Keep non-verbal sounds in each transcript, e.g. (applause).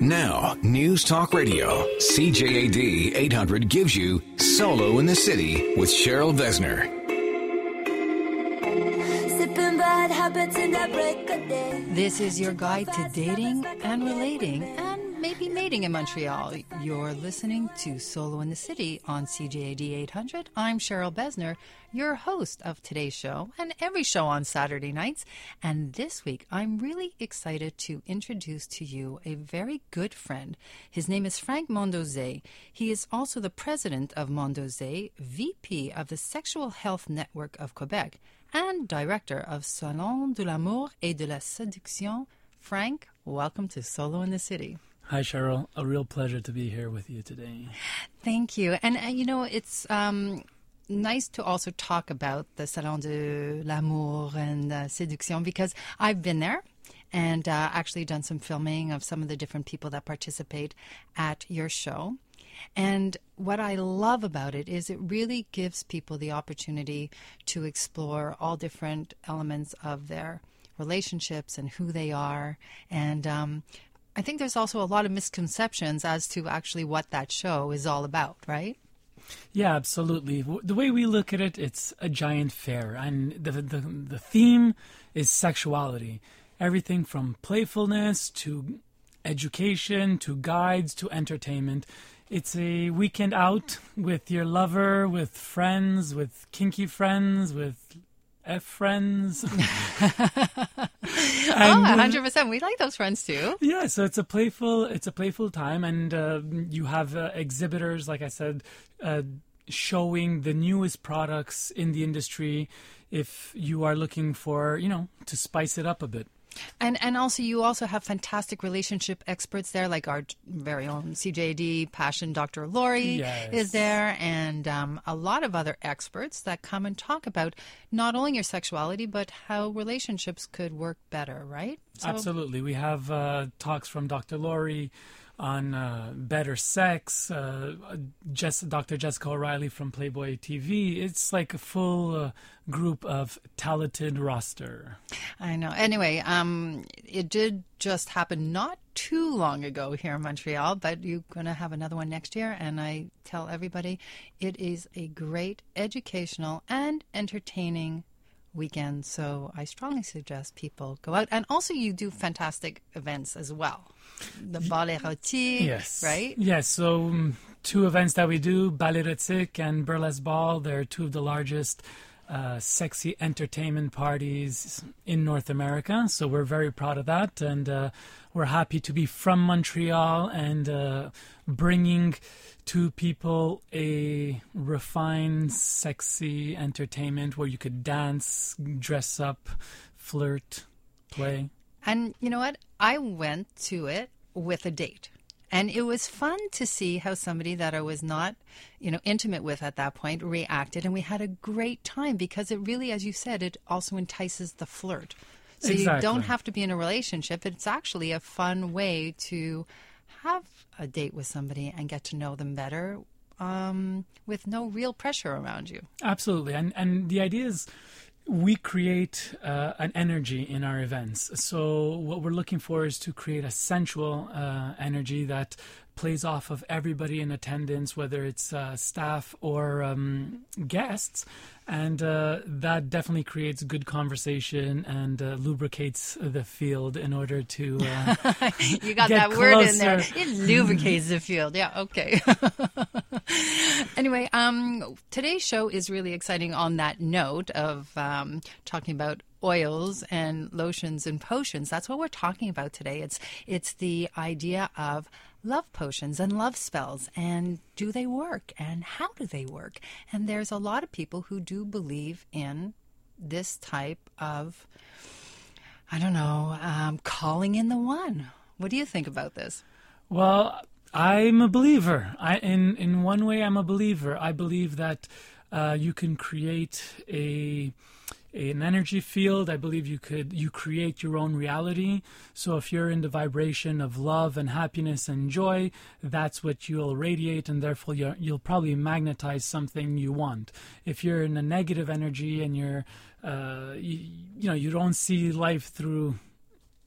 Now, News Talk Radio, CJAD 800 gives you Solo in the City with Cheryl Besner. This is your guide to dating and relating. and maybe mating in Montreal. You're listening to Solo in the City on CJAD 800. I'm Cheryl Besner, your host of today's show and every show on Saturday nights. And this week, I'm really excited to introduce to you a very good friend. His name is Frank Mondoze. He is also the president of Mondoze, VP of the Sexual Health Network of Quebec and director of Salon de l'Amour et de la Séduction. Frank, welcome to Solo in the City. Hi, Cheryl. A real pleasure to be here with you today. Thank you. And, uh, you know, it's um, nice to also talk about the Salon de l'Amour and uh, Séduction because I've been there and uh, actually done some filming of some of the different people that participate at your show. And what I love about it is it really gives people the opportunity to explore all different elements of their relationships and who they are. And um, I think there's also a lot of misconceptions as to actually what that show is all about, right? Yeah, absolutely. The way we look at it, it's a giant fair, and the the, the theme is sexuality. Everything from playfulness to education to guides to entertainment. It's a weekend out with your lover, with friends, with kinky friends, with F friends. (laughs) Oh, one hundred percent. We like those friends too. Yeah, so it's a playful, it's a playful time, and uh, you have uh, exhibitors, like I said, uh, showing the newest products in the industry. If you are looking for, you know, to spice it up a bit. And and also you also have fantastic relationship experts there, like our very own CJAD Passion Dr. Lori Yes. is there, and um, a lot of other experts that come and talk about not only your sexuality but how relationships could work better, right? So- Absolutely. We have uh, talks from Dr. Lori on uh, better sex, uh, Jess, Dr. Jessica O'Reilly from Playboy TV. It's like a full uh, group of talented roster. I know. Anyway, um, it did just happen not too long ago here in Montreal, but you're going to have another one next year. And I tell everybody it is a great educational and entertaining weekend. So I strongly suggest people go out. And also, you do fantastic events as well. The bal érotique, Yes. right? Yes. So, um, two events that we do Bal Erotique and Burlesque Ball. They're two of the largest uh, sexy entertainment parties in North America. So, we're very proud of that. And uh, we're happy to be from Montreal and uh, bringing to people a refined, sexy entertainment where you could dance, dress up, flirt, play. And you know what? I went to it with a date. And it was fun to see how somebody that I was not, you know, intimate with at that point reacted. And we had a great time because it really, as you said, it also entices the flirt. So you don't have to be in a relationship. It's actually a fun way to have a date with somebody and get to know them better um, with no real pressure around you. Absolutely, and and the idea is we create uh, an energy in our events. So what we're looking for is to create a sensual uh, energy that plays off of everybody in attendance, whether it's uh, staff or um, guests, and uh, that definitely creates good conversation and uh, lubricates the field in order to. (laughs) Uh, You got that word in there. It lubricates the field. Yeah, okay. (laughs) anyway, um, today's show is really exciting on that note of um, talking about oils and lotions and potions. That's what we're talking about today. It's it's the idea of love potions and love spells and do they work and how do they work? And there's a lot of people who do believe in this type of I don't know, um, calling in the one. What do you think about this? Well, I'm a believer. I, in in one way, I'm a believer. I believe that uh, you can create a an energy field. I believe you could you create your own reality. So if you're in the vibration of love and happiness and joy, that's what you'll radiate, and therefore you'll, you'll probably magnetize something you want. If you're in a negative energy and you're uh, you, you know you don't see life through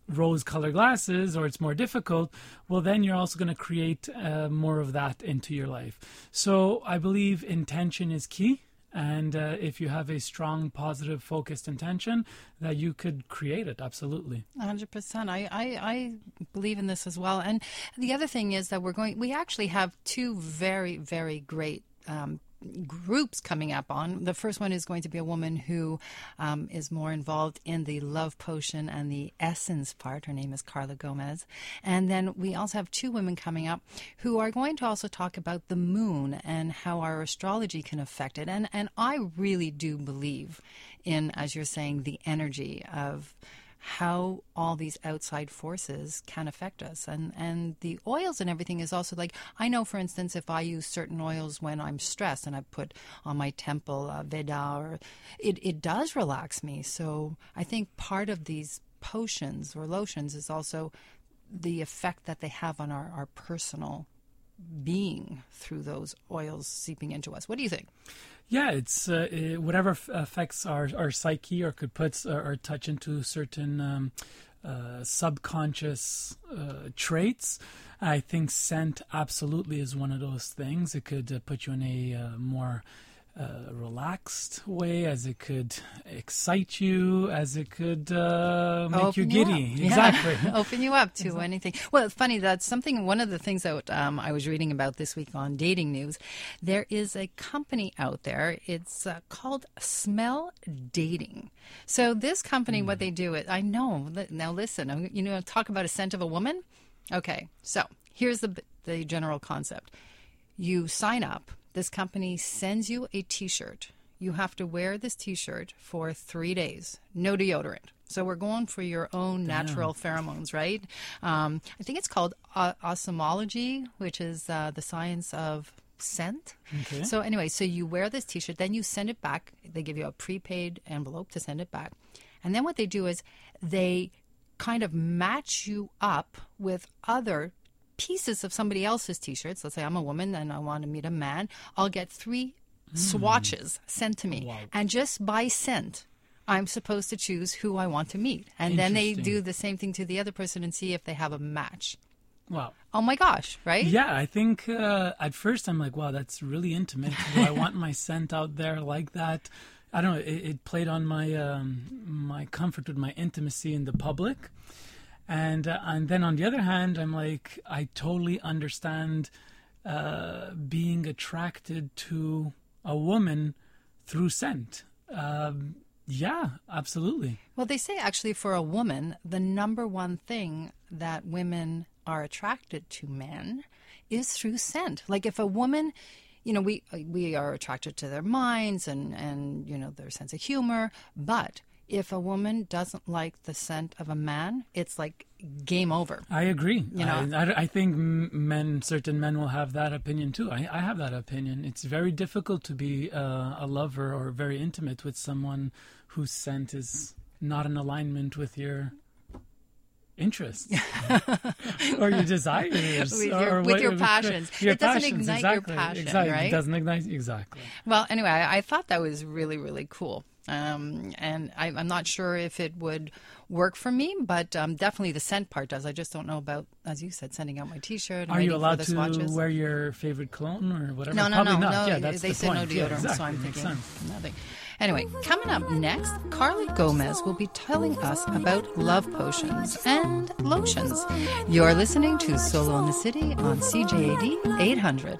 rose colored glasses or it's more difficult, well, then you're also going to create uh, more of that into your life. So I believe intention is key. And uh, if you have a strong, positive, focused intention, that you could create it, absolutely. 100%. I, I, I believe in this as well. And the other thing is that we're going, we actually have two very, very great um, groups coming up on. The first one is going to be a woman who um, is more involved in the love potion and the essence part. Her name is Carla Gomez. And then we also have two women coming up who are going to also talk about the moon and how our astrology can affect it. And, and I really do believe in, as you're saying, the energy of how all these outside forces can affect us. And and the oils and everything is also like I know, for instance, if I use certain oils when I'm stressed and I put on my temple uh, Veda, or it it does relax me. So I think part of these potions or lotions is also the effect that they have on our, our personal being through those oils seeping into us. What do you think? Yeah, it's uh, it, whatever f- affects our, our psyche or could put uh, or touch into certain um, uh, subconscious uh, traits. I think scent absolutely is one of those things. It could uh, put you in a uh, more uh, relaxed way, as it could excite you, as it could uh, make Open you giddy. (laughs) You exactly. Yeah. (laughs) Open you up to anything. Well, it's funny. That's something, one of the things that um, I was reading about this week on dating news. There is a company out there. It's uh, called Smell Dating. So, this company, what they do, it I know. Now, listen, you know, talk about a scent of a woman. Okay, so here's the, the general concept you sign up this company sends you a t shirt. You have to wear this t shirt for three days, no deodorant. So we're going for your own natural pheromones, right? Um, I think it's called uh, osmology, which is uh, the science of scent. Okay. So anyway, so you wear this T-shirt, then you send it back. They give you a prepaid envelope to send it back, and then what they do is they kind of match you up with other pieces of somebody else's t-shirts let's say i'm a woman and i want to meet a man i'll get three swatches sent to me Wow. and just by scent i'm supposed to choose who i want to meet and then they do the same thing to the other person and see if they have a match Wow. oh my gosh right Yeah, I think uh, at first I'm like, wow, that's really intimate. Do I want my (laughs) scent out there like that? I don't know. It, it played on my um, my comfort with my intimacy in the public, and uh, and then on the other hand, I'm like, I totally understand uh, being attracted to a woman through scent. Um, yeah, absolutely. Well, they say actually for a woman, the number one thing that women are attracted to men is through scent. Like if a woman, you know, we we are attracted to their minds and and you know their sense of humor, but if a woman doesn't like the scent of a man, it's like game over. I agree. You know? I, I, I think men, certain men will have that opinion too. I, I have that opinion. It's very difficult to be uh, a lover or very intimate with someone whose scent is not in alignment with your interests (laughs) or your desires With or your- with what- your passions. your It doesn't passions, ignite your exactly, passion, exactly. right? It doesn't ignite exactly. Well, anyway, I, I thought that was really, really cool. Um, and I, I'm not sure if it would work for me, but um, definitely the scent part does. I just don't know about, as you said, sending out my T-shirt. and Are you allowed to swatches. wear your favorite cologne or whatever? No, no, Probably no, not. no. Yeah, that's they the said point. no Yeah, deodorant, exactly. so I'm thinking sense. nothing. Anyway, coming up next, Carla Gomez will be telling us about love potions and lotions. You're listening to Solo in the City on CJAD 800.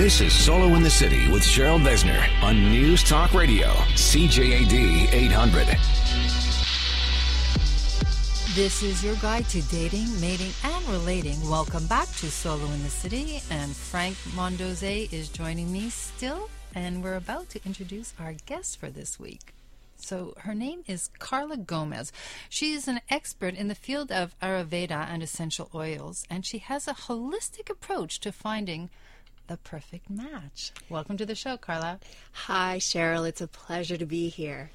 This is Solo in the City with Cheryl Besner on News Talk Radio, CJAD 800. This is your guide to dating, mating, and relating. Welcome back to Solo in the City, and Frank Mondoze is joining me still, and we're about to introduce our guest for this week. So her name is Carla Gomez. She is an expert in the field of Ayurveda and essential oils, and she has a holistic approach to finding the perfect match. Welcome to the show, Carla. Hi, Cheryl. It's a pleasure to be here.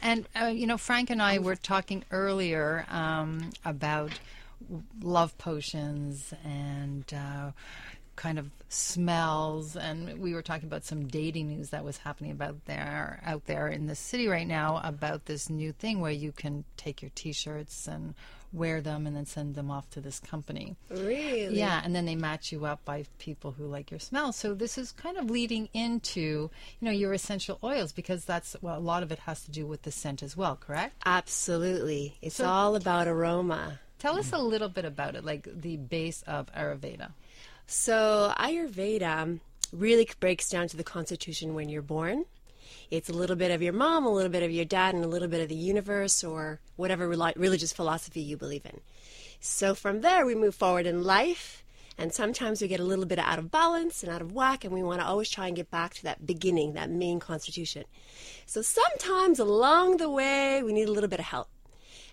And uh, you know, Frank and I were talking earlier um, about love potions and uh, kind of smells. And we were talking about some dating news that was happening about there out there in the city right now about this new thing where you can take your T-shirts and wear them and then send them off to this company. Really? Yeah, and then they match you up by people who like your smell. So this is kind of leading into, you know, your essential oils because that's well, a lot of it has to do with the scent as well, correct? Absolutely. It's So- all about aroma. Tell us a little bit about it, like the base of Ayurveda. So, Ayurveda really breaks down to the constitution when you're born. It's a little bit of your mom, a little bit of your dad, and a little bit of the universe or whatever reli- religious philosophy you believe in. So, from there, we move forward in life, and sometimes we get a little bit out of balance and out of whack, and we want to always try and get back to that beginning, that main constitution. So, sometimes along the way, we need a little bit of help.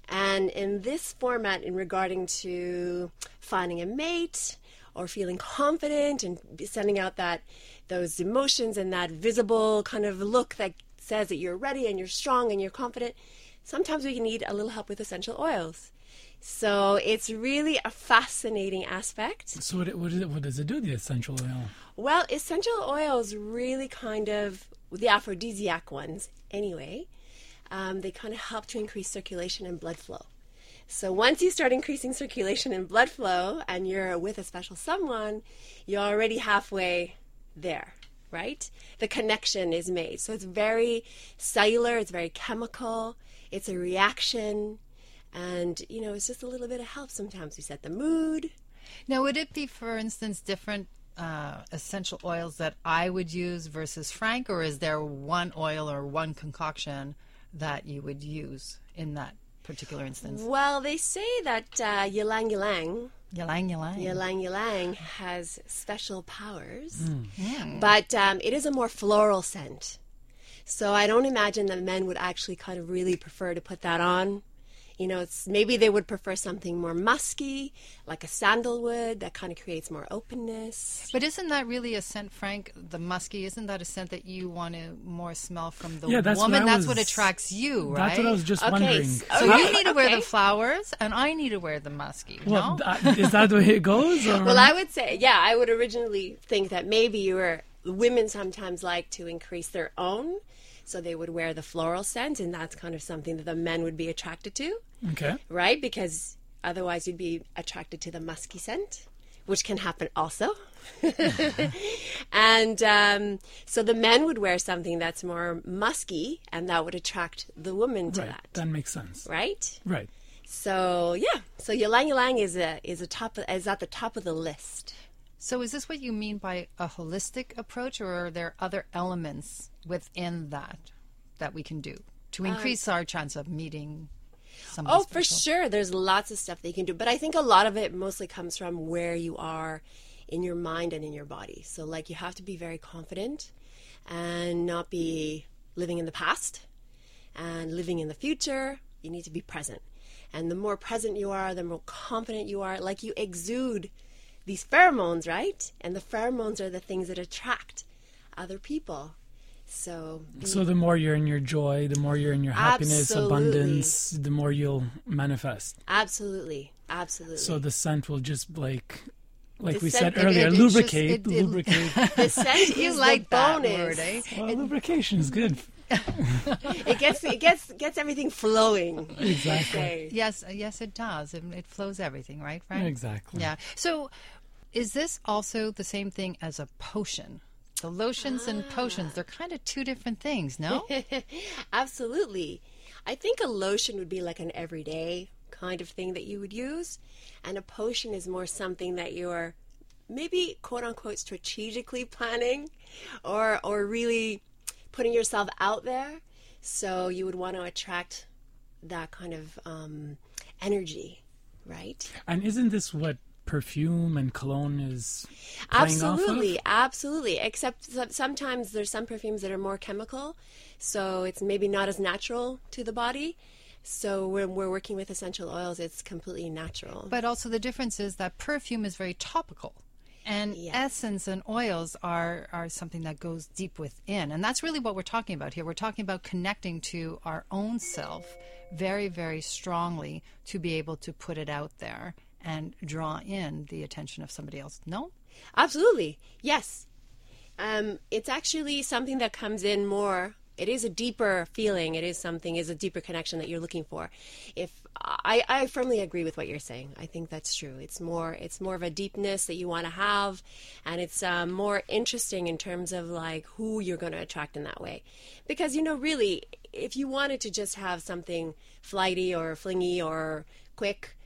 And in this format, in regarding to finding a mate or feeling confident and sending out that those emotions and that visible kind of look that says that you're ready and you're strong and you're confident, sometimes we need a little help with essential oils. So it's really a fascinating aspect. So what, what, is it, what does it do, the essential oil? Well, essential oils really kind of, the aphrodisiac ones anyway, um, they kind of help to increase circulation and blood flow. So once you start increasing circulation and blood flow and you're with a special someone, you're already halfway there, right? The connection is made. So it's very cellular, it's very chemical, it's a reaction. And, you know, it's just a little bit of help sometimes. We set the mood. Now, would it be, for instance, different uh, essential oils that I would use versus Frank, or is there one oil or one concoction that you would use in that particular instance? Well, they say that uh, ylang ylang, Ylang ylang. ylang ylang has special powers, Hmm. but um, it is a more floral scent. So I don't imagine that men would actually kind of really prefer to put that on. You know, it's maybe they would prefer something more musky, like a sandalwood that kind of creates more openness. But isn't that really a scent, Frank? The musky, isn't that a scent that you want to more smell from the Yeah, that's woman? I that's what attracts you, right? That's what I was just Okay, wondering. s- so you need to wear okay. the flowers, and I need to wear the musky. Well, no? th- is that the way it goes? Or? Well, I would say, yeah, I would originally think that maybe you were women sometimes like to increase their own, so they would wear the floral scent, and that's kind of something that the men would be attracted to, okay. right? Because otherwise, you'd be attracted to the musky scent, which can happen also. (laughs) and um, so the men would wear something that's more musky, and that would attract the woman to Right. that, That makes sense. right? Right. So yeah, so ylang ylang is a is a top is at the top of the list. So is this what you mean by a holistic approach, or are there other elements within that that we can do to increase our chance of meeting Um, Oh, for sure. There's lots of stuff that you can do, but I think a lot of it mostly comes from where you are in your mind and in your body. So, like, you have to be very confident and not be living in the past and living in the future. You need to be present. And the more present you are, the more confident you are. Like, you exude these pheromones, right? And the pheromones are the things that attract other people. So, So the more you're in your joy, the more you're in your happiness, Absolutely. abundance, the more you'll manifest. absolutely, absolutely. So the scent will just like, like The we scent- said earlier, it- it just- lubricate, it- it- lubricate. (laughs) the scent You (laughs) is like the that bonus. word, eh? well, lubrication is good. (laughs) It gets it gets gets everything flowing. Exactly. Okay. Yes, uh, yes, it does. It, it flows everything, right, Frank? Exactly. Yeah. So, is this also the same thing as a potion? The lotions and potions, they're kind of two different things, no? (laughs) Absolutely. I think a lotion would be like an everyday kind of thing that you would use, and a potion is more something that you're maybe quote unquote strategically planning or or really putting yourself out there. So you would want to attract that kind of um, energy, right? And isn't this what perfume and cologne is playing off of? Absolutely, absolutely. Except so- sometimes there's some perfumes that are more chemical, so it's maybe not as natural to the body. So when we're working with essential oils, it's completely natural. But also the difference is that perfume is very topical. And Yes. essence and oils are, are something that goes deep within. And that's really what we're talking about here. We're talking about connecting to our own self very, very strongly to be able to put it out there and draw in the attention of somebody else. No? Absolutely. Yes. Um, it's actually something that comes in more. It is a deeper feeling. It is something, is a deeper connection that you're looking for. If I, I firmly agree with what you're saying. I think that's true. It's more, it's more of a deepness that you want to have, and it's um, more interesting in terms of like who you're going to attract in that way. Because you know, really, if you wanted to just have something flighty or flingy or quick,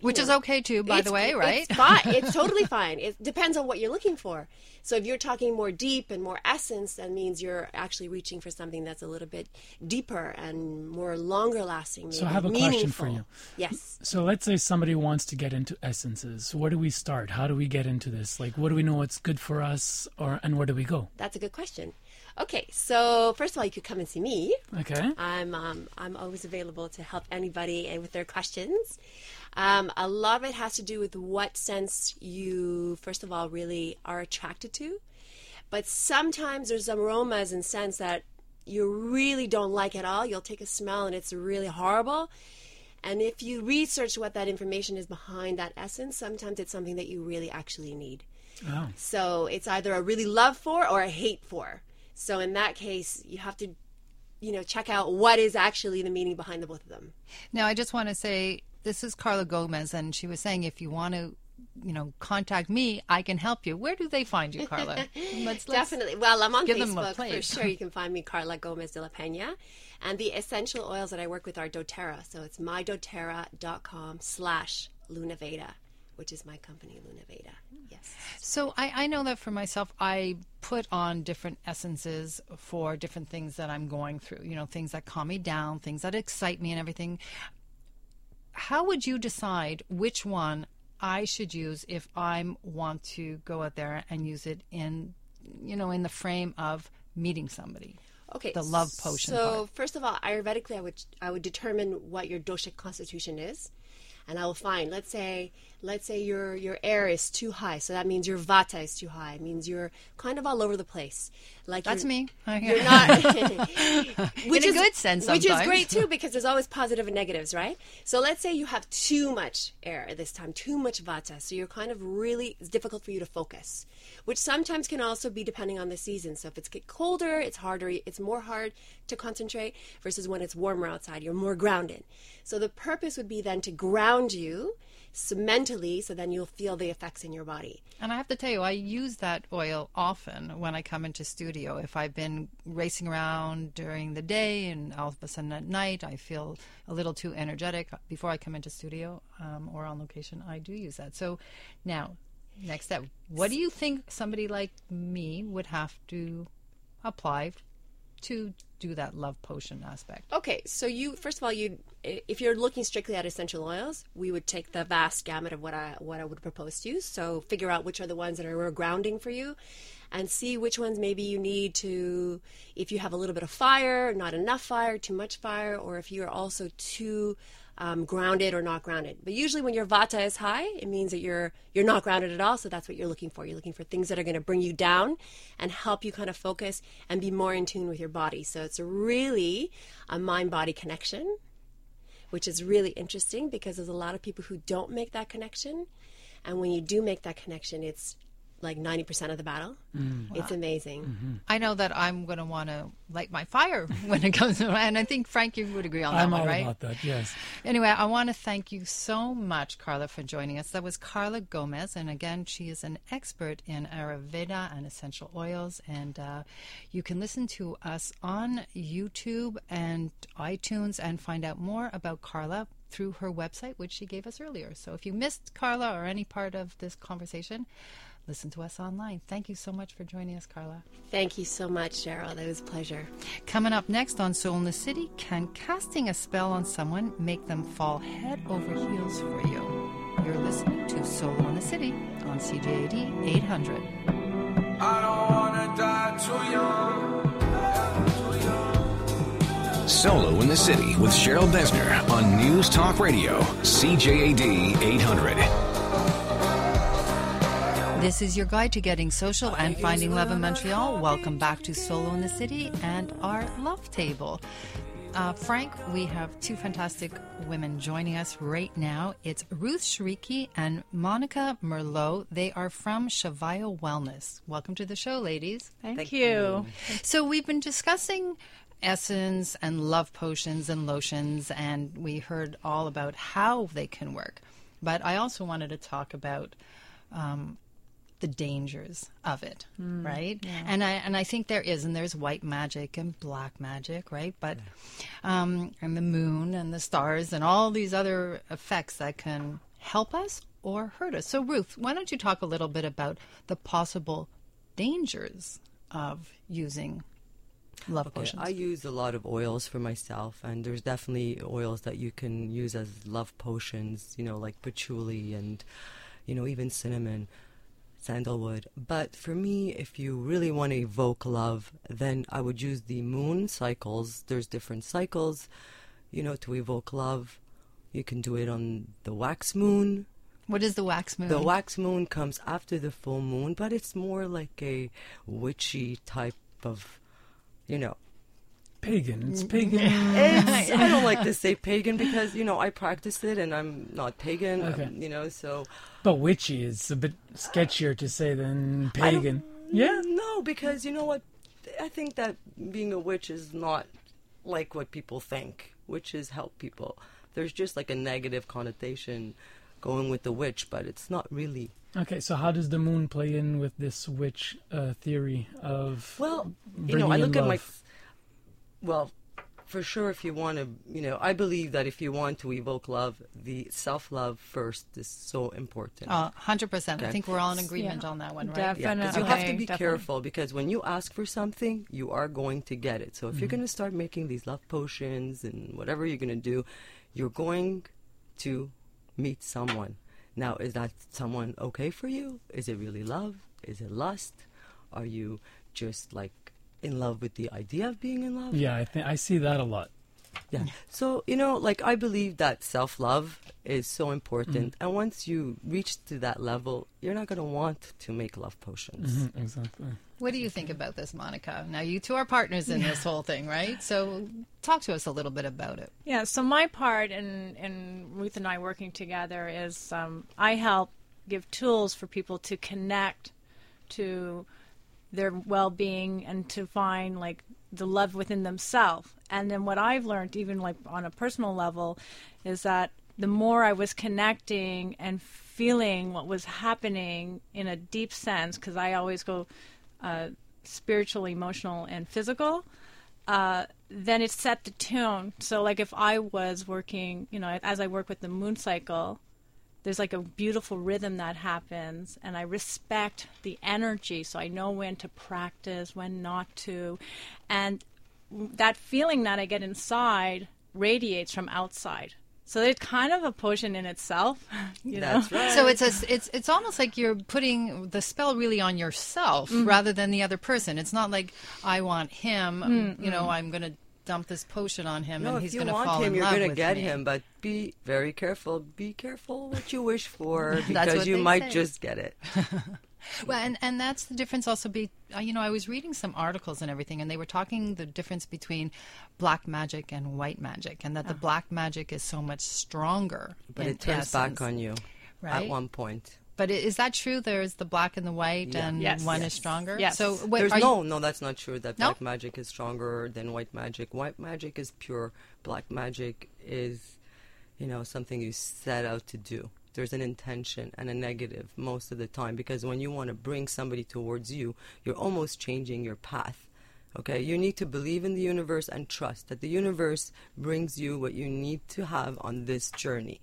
Which is okay too, by the way, right? It's (laughs) fine. It's totally fine. It depends on what you're looking for. So if you're talking more deep and more essence, that means you're actually reaching for something that's a little bit deeper and more longer lasting. So I have a question for you. Yes. So let's say somebody wants to get into essences. Where do we start? How do we get into this? Like, what do we know what's good for us, or and where do we go? That's a good question. Okay, so first of all, you could come and see me. Okay. I'm um, I'm always available to help anybody and with their questions. Um, a lot of it has to do with what sense you, first of all, really are attracted to. But sometimes there's aromas and scents that you really don't like at all. You'll take a smell and it's really horrible. And if you research what that information is behind that essence, sometimes it's something that you really actually need. Oh. So it's either a really love for or a hate for. So in that case, you have to, you know, check out what is actually the meaning behind the both of them. Now, I just want to say this is Carla Gomez, and she was saying if you want to, you know, contact me, I can help you. Where do they find you, Carla? (laughs) Let's, let's- Definitely. Well, I'm on give them a Facebook for sure. You (laughs) can find me Carla Gomez de la Pena, and the essential oils that I work with are DoTerra. So it's mydoterra.com slash Luna Veda, which is my company, Luna Veda. Yes. So I, I know that for myself, I put on different essences for different things that I'm going through. You know, things that calm me down, things that excite me, and everything. How would you decide which one I should use if I want to go out there and use it in, you know, in the frame of meeting somebody? Okay. The love potion So part. first of all, Ayurvedically, I would I would determine what your dosha constitution is, and I will find. Let's say let's say your your air is too high, so that means your vata is too high. It means you're kind of all over the place. Like That's me. (laughs) You're not, (laughs) (laughs) which a is good sense which is great too because there's always positive and negatives, right? So let's say you have too much air this time, too much vata, so you're kind of really it's difficult for you to focus, which sometimes can also be depending on the season. So if it's get colder, it's harder, it's more hard to concentrate versus when it's warmer outside, you're more grounded. So the purpose would be then to ground you so mentally, so then you'll feel the effects in your body. And I have to tell you, I use that oil often when I come into studio. If I've been racing around during the day and all of a sudden at night I feel a little too energetic before I come into studio um, or on location, I do use that. So now, next step, what do you think somebody like me would have to apply to do that love potion aspect? Okay, so you first of all, you if you're looking strictly at essential oils, we would take the vast gamut of what I what I would propose to you. So figure out which are the ones that are grounding for you, and see which ones maybe you need to. If you have a little bit of fire, not enough fire, too much fire, or if you're also too um, grounded or not grounded. But usually, when your vata is high, it means that you're you're not grounded at all. So that's what you're looking for. You're looking for things that are going to bring you down and help you kind of focus and be more in tune with your body. So it's really a mind body connection, which is really interesting because there's a lot of people who don't make that connection, and when you do make that connection, it's like 90% of the battle. It's amazing. I know that I'm going to want to light my fire (laughs) when it comes to and I think Frank, you would agree on that I'm one, all right? about that. Yes. Anyway, I want to thank you so much, Carla, for joining us. That was Carla Gomez, and again, she is an expert in Ayurveda and essential oils. And uh, you can listen to us on YouTube and iTunes and find out more about Carla through her website, which she gave us earlier. So if you missed Carla or any part of this conversation, listen to us online. Thank you so much for joining us, Carla. Thank you so much, Cheryl. That was a pleasure. Coming up next on Solo in the City, can casting a spell on someone make them fall head over heels for you? You're listening to Solo in the City on CJAD 800. I don't wanna die too young. Solo in the City with Cheryl Besner on News Talk Radio, CJAD 800. This is your guide to getting social and finding love in Montreal. Welcome back to Solo in the City and our love table. Uh, Frank, we have two fantastic women joining us right now. It's Ruth Shriki and Monica Merlot. They are from Shavaya Wellness. Welcome to the show, ladies. Thank, you. So we've been discussing essence and love potions and lotions, and we heard all about how they can work. But I also wanted to talk about um, the dangers of it, right? And I and I think there is, and there's white magic and black magic, right? But um, and the moon and the stars and all these other effects that can help us or hurt us. So Ruth, why don't you talk a little bit about the possible dangers of using love Okay, potions? I use a lot of oils for myself, and there's definitely oils that you can use as love potions, you know, like patchouli and, you know, even cinnamon, sandalwood. But for me, if you really want to evoke love, then I would use the moon cycles. There's different cycles, you know, to evoke love. You can do it on the wax moon. what is the wax moon? The wax moon comes after the full moon, but it's more like a witchy type of, you know, Pagan. It's pagan. it's, (laughs) I don't like to say pagan because you know I practice it and I'm not pagan. um, you know, so But witchy is a bit sketchier to say than pagan. Yeah. no, because you know what? I think that being a witch is not like what people think. Witches help people. There's just like a negative connotation going with the witch, but it's not really. Okay, so how does the moon play in with this witch uh, theory of Well, you know, I look at my. Love? Well, for sure, if you want to, you know, I believe that if you want to evoke love, the self love first is so important. Uh, 100%. I think we're all in agreement on that one, right? Definitely. Yeah, because you have to be Definitely. careful because when you ask for something, you are going to get it. So if you're going to start making these love potions and whatever you're going to do, you're going to meet someone. Now, is that someone okay for you? Is it really love? Is it lust? Are you just like in love with the idea of being in love? Yeah, I think I see that a lot. Yeah. So, you know, like I believe that self love is so important. Mm-hmm. And once you reach to that level, you're not going to want to make love potions. Mhm, exactly. What do you think about this, Monica? Now, you two are partners in this whole thing, right? So, talk to us a little bit about it. Yeah, so my part in, in Ruth and I working together is um, I help give tools for people to connect to their well-being and to find like the love within themselves. And then what I've learned, even like on a personal level, is that the more I was connecting and feeling what was happening in a deep sense, because I always go uh, spiritual, emotional, and physical uh, then it set the tone. So, like if I was working, you know, as I work with the moon cycle, there's like a beautiful rhythm that happens, and I respect the energy. So I know when to practice, when not to, and that feeling that I get inside radiates from outside. So it's kind of a potion in itself, (laughs) you know. That's right. So it's a, it's it's almost like you're putting the spell really on yourself Mm-hmm. rather than the other person. It's not like I want him, you know, I'm going to dump this potion on him No, and he's going to fall him, in you want him, you're gonna get me. him. But be very careful. Be careful what you wish for (laughs) because you might say. just get it. (laughs) Well, and and that's the difference. Also, be uh, you know, I was reading some articles and everything, and they were talking the difference between black magic and white magic, and that the black magic is so much stronger. But it turns back on you Right? at one point. But is that true? There's the black and the white, Yeah. and Yes. one Yes. is stronger. Yes. So what, There's no, You, no, that's not true. That No? black magic is stronger than white magic. White magic is pure. Black magic is, you know, something you set out to do. There's an intention and a negative most of the time because when you want to bring somebody towards you, you're almost changing your path. Okay, you need to believe in the universe and trust that the universe brings you what you need to have on this journey.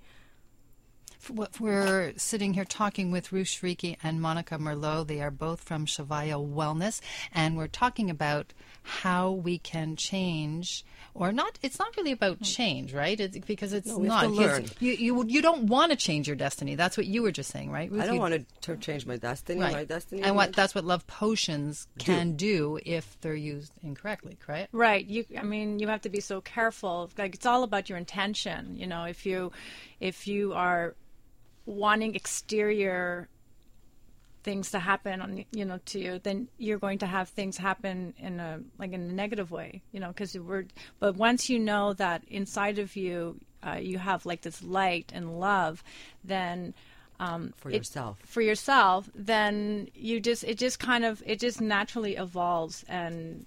What- We're sitting here talking with Ruth Shriki and Monica Merlot. They are both from Shavaya Wellness, and we're talking about how we can change, or not. It's not really about hmm. change, right? It's because it's No, not. to because learn. You, you you don't want to change your destiny. That's what you were just saying, right? Ruth? I don't want to change my destiny. Right. My destiny. and what that's what love potions can do if they're used incorrectly, correct? Right. You I mean, you have to be so careful. Like it's all about your intention, you know, if you if you are wanting exterior things to happen on you know to you then you're going to have things happen in a like in a negative way you know because we're but once you know that inside of you uh, you have like this light and love then um, For it- yourself. for yourself then you just it just kind of it just naturally evolves and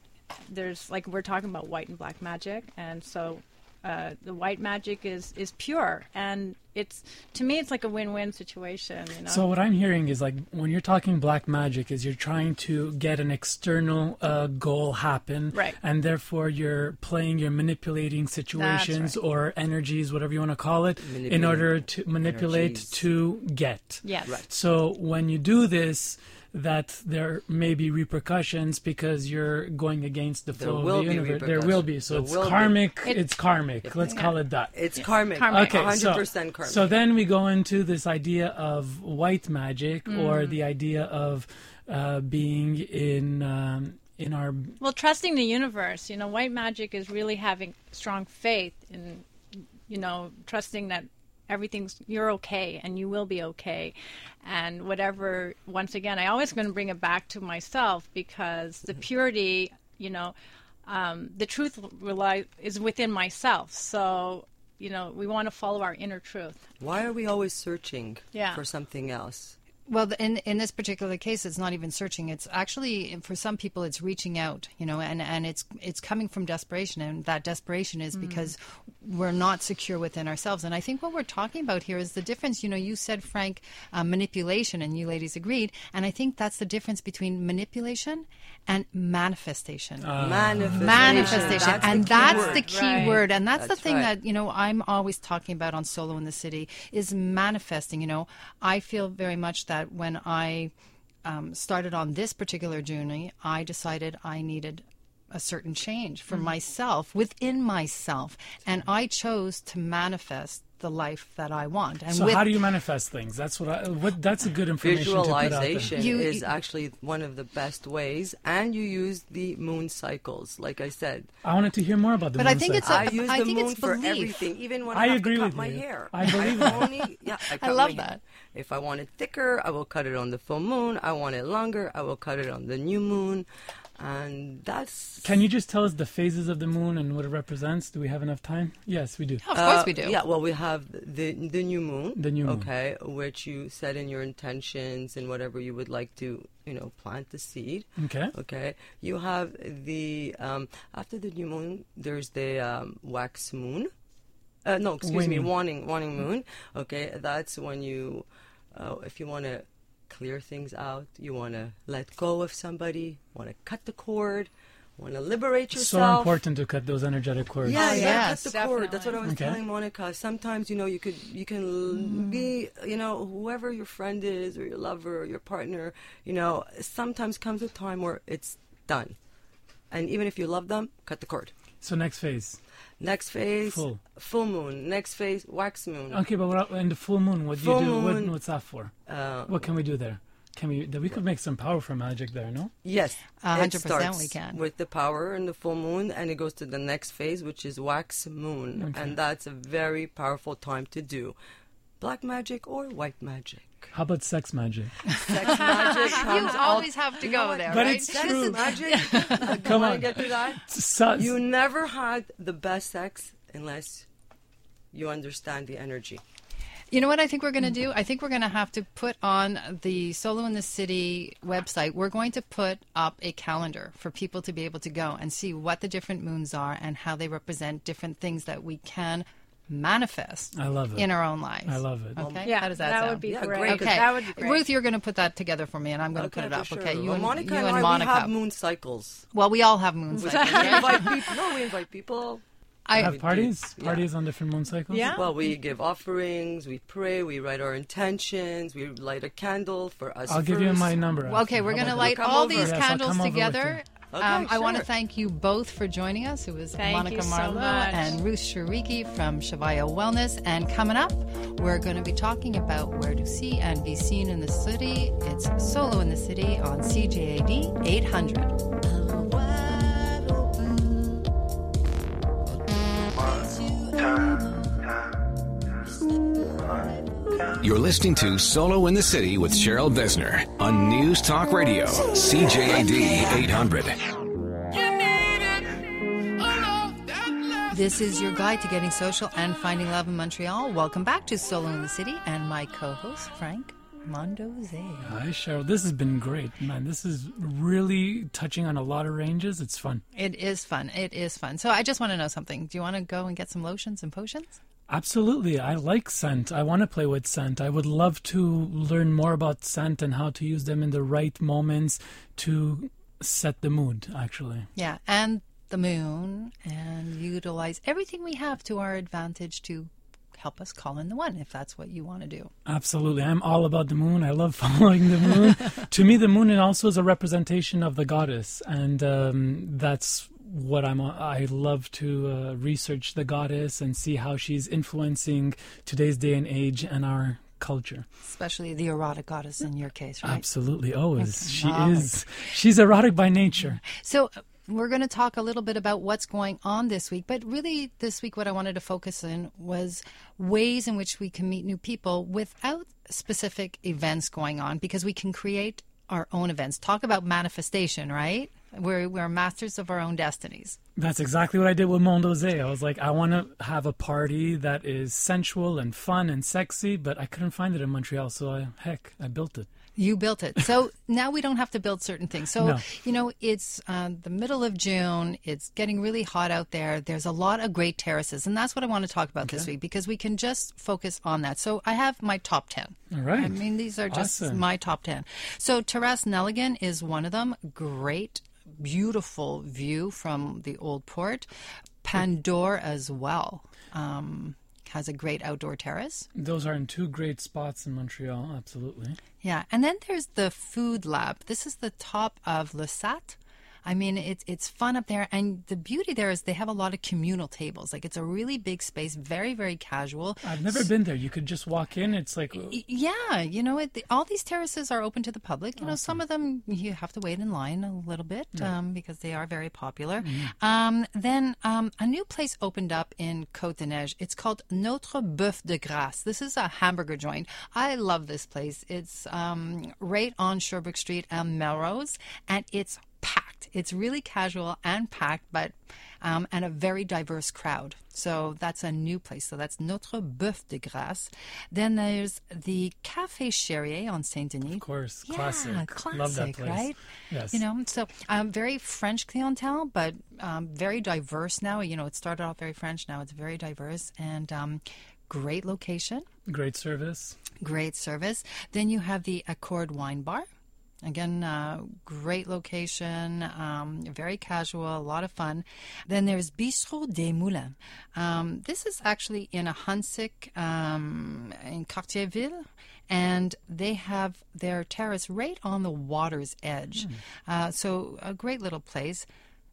there's like we're talking about white and black magic and so uh, the white magic is is pure and it's to me it's like a win-win situation you know So what I'm hearing is like when you're talking black magic is you're trying to get an external uh, goal happen, Right. And therefore you're playing, you're manipulating situations right. or energies, whatever you want to call it, in order to manipulate energies. to get. yes Right. So when you do this, that there may be repercussions because you're going against the flow will of the universe. There will be. repercussions. So There it's will be. karmic. It- it's karmic. Let's call it that. It's karmic. Karmic. Okay, 100% so, karmic. so then we go into this idea of white magic Mm. or the idea of uh, being in um, in our well trusting the universe you know white magic is really having strong faith in you know trusting that everything's you're okay and you will be okay and whatever once again i always going to bring it back to myself because the purity you know um, the truth is within myself so you know we want to follow our inner truth Why are we always searching Yeah. for something else? Well, in in this particular case, it's not even searching. It's actually for some people, it's reaching out, you know, and and it's it's coming from desperation, and that desperation is because we're not secure within ourselves. And I think what we're talking about here is the difference. You know, you said Frank uh, manipulation, and you ladies agreed, and I think that's the difference between manipulation and manifestation manifestation. manifestation That's and the that's word. the key Right. word and that's, That's the thing right. that you know i'm always talking about on solo in the city is manifesting you know i feel very much that when i um, started on this particular journey i decided i needed a certain change for Mm-hmm. myself within myself and i chose to manifest the life that i want and So with how do you manifest things? That's what I. What that's a good information to put out there. Visualization You- is you- actually one of the best ways, and you use the moon cycles. Like I said, I wanted to hear more about the. But I moon think it's a- I use I the think moon it's for belief. everything, even when I I, have agree to cut with my you. hair. I believe (laughs) that. only, yeah, (laughs) I, cut love my hair. that. If I want it thicker, I will cut it on the full moon. I want it longer, I will cut it on the new moon, and that's. Can you just tell us the phases of the moon and what it represents? Do we have enough time? Yes, we do. of course Uh, we do Yeah, well, we have the the new moon. The new moon. Okay, which you set in your intentions and whatever you would like to, you know, plant the seed. Okay. Okay. You have the um, after the new moon. There's the um, wax moon. Uh, no, excuse Waning. me, waning waning moon. Okay, that's when you, uh, if you want to clear things out, you want to let go of somebody, want to cut the cord, want to liberate yourself. So important to cut those energetic cords. Yeah, Oh, yeah, yes. cut the cord. That's what I was Okay. telling Monica. Sometimes you know you could you can l be you know whoever your friend is or your lover or your partner. You know sometimes comes a time where it's done, and even if you love them, cut the cord. So next phase. Next phase, Full. full moon. Next phase, wax moon. Okay, but what, in the full moon, what do you Full do? What, what's that for? Uh, What can we do there? Can we? that We could make some powerful magic there, no? Yes, hundred percent we can. with the power and the full moon, and it goes to the next phase, which is wax moon, Okay. and that's a very powerful time to do black magic or white magic. How about sex magic? Sex (laughs) magic you comes all- always have to go there But right it's Sex true. magic. (laughs) I Come on. get to that. So, You never had the best sex unless you understand the energy. You know what I think we're going to do? I think we're going to have to put on the Solo in the City website. We're going to put up a calendar for people to be able to go and see what the different moons are and how they represent different things that we can manifest I love it. in our own lives. I love it. Okay, yeah how does that, that sound? would be Yeah, great, great. Okay, that would be great Ruth, you're going to put that together for me, and I'm going to Okay, put it up. sure. Okay, you well, and Monica you and, and I, Monica. we have moon cycles. well, we all have moons. like we (laughs) invite people. No, we invite people. I, Have parties? yeah. Parties on different moon cycles? Yeah. Well, we give offerings, we pray, we write our intentions, we light a candle for us. I'll give you my number. Well, okay, we're going to light all over. these Yes, candles come together. You. um, Okay, I want to thank you both for joining us. It was Thank Monica you so Marlowe much. and Ruth Shariki from Shavaya Wellness. And coming up, we're going to be talking about where to see and be seen in the city. It's Solo in the City on CJAD 800. You're listening to Solo in the City with Cheryl Besner on News Talk Radio, CJAD 800. This is your guide to getting social and finding love in Montreal. Welcome back to Solo in the City and my co-host Frank Mondoze. Hi, Cheryl. This has been great, man. This is really touching on a lot of ranges. It's fun. It is fun. It is fun. So I just want to know something. Do you want to go and get some lotions and potions? Absolutely. I like scent. I want to play with scent. I would love to learn more about scent and how to use them in the right moments to set the mood, actually. Yeah, and the moon and utilize everything we have to our advantage to help us call in the one if that's what you want to do. Absolutely. I'm all about the moon. I love (laughs) following the moon. (laughs) to me, the moon also is a representation of the goddess, and um, that's what I'm. I love to uh, research the goddess and see how she's influencing today's day and age and our culture. Especially the erotic goddess in your case, right? Absolutely. Always. She Erotic. is. She's erotic by nature. So uh, we're going to talk a little bit about what's going on this week, but really this week what I wanted to focus in was ways in which we can meet new people without specific events going on because we can create our own events. Talk about manifestation, right? We're we're masters of our own destinies. That's exactly what I did with Mondose. I was like, I want to have a party that is sensual and fun and sexy, but I couldn't find it in Montreal, so I, heck, I built it. You built it. So (laughs) now we don't have to build certain things. So, No. you know, it's uh, the middle of June. It's getting really hot out there. There's a lot of great terraces. And that's what I want to talk about this week because we can just focus on that. So I have my top 10. All right. I mean, these are just Awesome. my top 10. So Terrace Nelligan is one of them. Great, beautiful view from the old port. Pandore as well. Um, has a great outdoor terrace. Those are in two great spots in Montreal, absolutely. Yeah, and then there's the food lab. This is the top of Le SAT. I mean, it's it's fun up there, and the beauty there is they have a lot of communal tables. Like it's a really big space, very very casual. I've never been there. You could just walk in. It's like, Yeah, you know, it, all these terraces are open to the public. You know, some of them you have to wait in line a little bit um, because they are very popular. Um, then um, a new place opened up in Côte-des-Neiges. It's called Notre Boeuf de Grâce. This is a hamburger joint. I love this place. It's um, right on Sherbrooke Street and Melrose, and it's packed. It's really casual and packed, but um, and a very diverse crowd. So that's a new place. So that's Notre Boeuf de Grâce. Then there's the Café Cherrier on Saint Denis. of course, Yeah, classic. classic, Love that place. right? Yes. You know, so um, very French clientele, but um, very diverse now. You know, it started off very French. Now it's very diverse and um, great location, Great service. great service. Then you have the Accord Wine Bar. Again, uh, great location, um, very casual, a lot of fun. Then there's Bistro des Moulins. Um, this is actually in Ahuntsic um, in Cartierville, and they have their terrace right on the water's edge. Uh, so a great little place.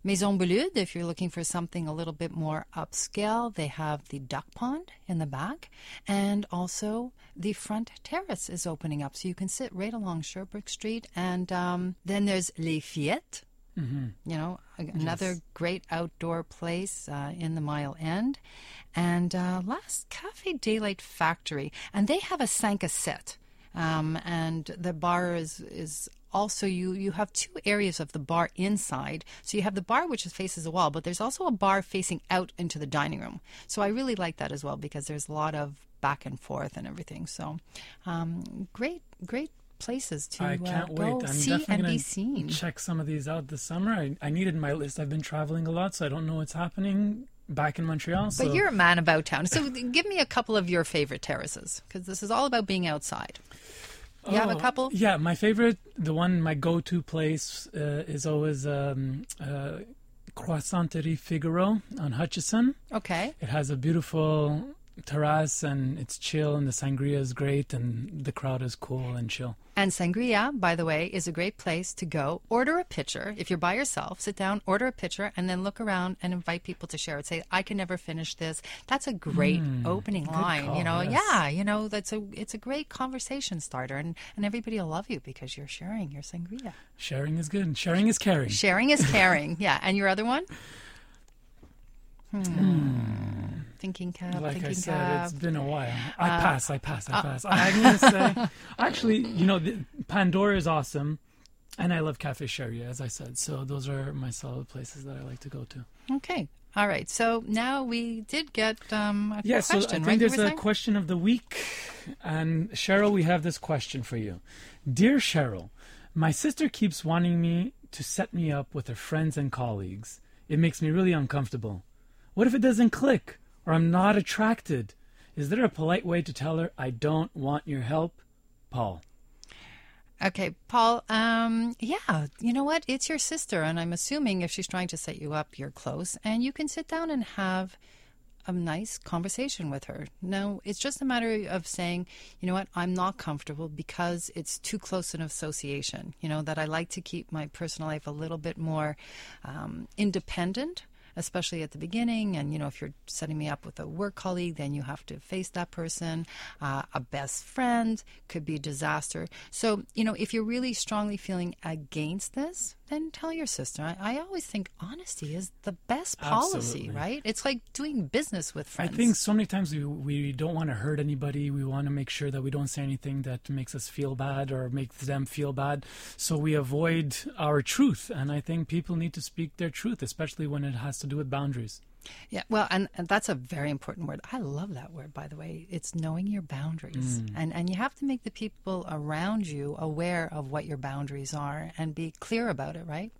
Maison Boulud, if you're looking for something a little bit more upscale, they have the duck pond in the back, and also the front terrace is opening up, so you can sit right along Sherbrooke Street. And um, then there's Les Fillettes, you know, another great outdoor place uh, in the Mile End. And uh, last, Cafe Daylight Factory, and they have a 5 à 7. Um, and the bar is is also you you have two areas of the bar inside. So you have the bar which is faces the wall, but there's also a bar facing out into the dining room. So I really like that as well because there's a lot of back and forth and everything. So um, great great places to I uh, can't go wait. I'm see and be seen. check some of these out this summer. I, I need it in my list. I've been traveling a lot, so I don't know what's happening back in Montreal. But so you're a man about town. So give me a couple of your favorite terraces because this is all about being outside. You have a Oh, couple? Yeah, my favorite, the one, my go-to place uh, is always um, uh, Croissanterie Figaro on Hutchison. Okay. It has a beautiful terrace and it's chill and the sangria is great and the crowd is cool and chill. And Sangria, by the way, is a great place to go. Order a pitcher. If you're by yourself, sit down, order a pitcher, and then look around and invite people to share it. Say, I can never finish this. That's a great hmm, opening line. you know, yes. yeah, you know, that's a it's a great conversation starter and, and everybody will love you because you're sharing your sangria. Sharing is good. Sharing is caring. Sharing is caring. (laughs) yeah. And your other one? Thinking cap, Like thinking I said, cap. it's been a while. I Uh, pass, I pass, I pass. I, I'm going to say, (laughs) actually, you know, the, Pandora is awesome. And I love Cafe Cherrier, as I said. So those are my solid places that I like to go to. Okay. All right. So now we did get um, a Yeah, so I question, think right? There's a saying? question of the week. And Cheryl, we have this question for you. Dear Cheryl, my sister keeps wanting me to set me up with her friends and colleagues. It makes me really uncomfortable. What if it doesn't click or I'm not attracted? Is there a polite way to tell her I don't want your help? Paul. Okay, Paul. Um, yeah, you know what? It's your sister, and I'm assuming if she's trying to set you up, you're close, and you can sit down and have a nice conversation with her. No, it's just a matter of saying, you know what, I'm not comfortable because it's too close an association. You know that I like to keep my personal life a little bit more um, independent especially at the beginning. And, you know, if you're setting me up with a work colleague, then you have to face that person. Uh, a best friend could be disaster. So, you know, if you're really strongly feeling against this, then tell your sister. I, I always think honesty is the best policy, Absolutely. right? It's like doing business with friends. I think so many times we, we don't want to hurt anybody. We want to make sure that we don't say anything that makes us feel bad or makes them feel bad. So we avoid our truth. And I think people need to speak their truth, especially when it has to do with boundaries. Yeah, well, and, and that's a very important word. I love that word, by the way. It's knowing your boundaries, mm. and and you have to make the people around you aware of what your boundaries are and be clear about it, right?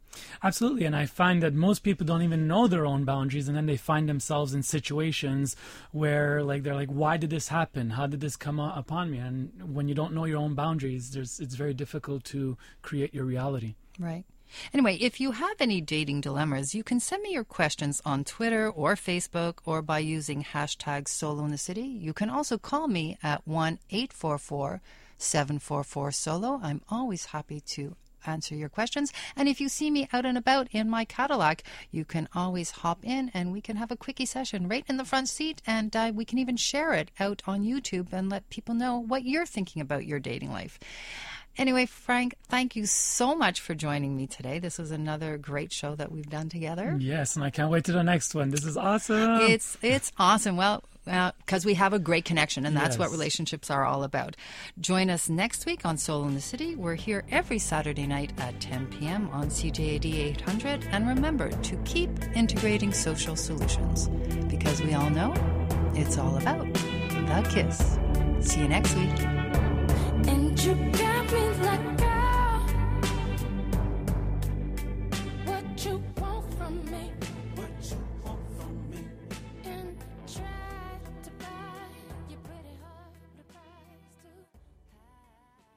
Absolutely. And I find that most people don't even know their own boundaries. And then they find themselves in situations where, like, they're like, why did this happen? How did this come upon me? And when you don't know your own boundaries, there's, it's very difficult to create your reality. Right. Anyway, if you have any dating dilemmas, you can send me your questions on Twitter or Facebook or by using hashtag solo in the city. You can also call me at 1 844 744 solo. I'm always happy to answer your questions. And if you see me out and about in my Cadillac, you can always hop in and we can have a quickie session right in the front seat. And uh, we can even share it out on YouTube and let people know what you're thinking about your dating life. Anyway, Frank, thank you so much for joining me today. This was another great show that we've done together. Yes. And I can't wait to the next one. This is awesome. It's it's awesome. Well, uh, because we have a great connection, and that's what relationships are all about. Join us next week on Solo in the City. We're here every Saturday night at 10 p.m. on CJAD 800. And remember to keep integrating social solutions because we all know it's all about the kiss. See you next week.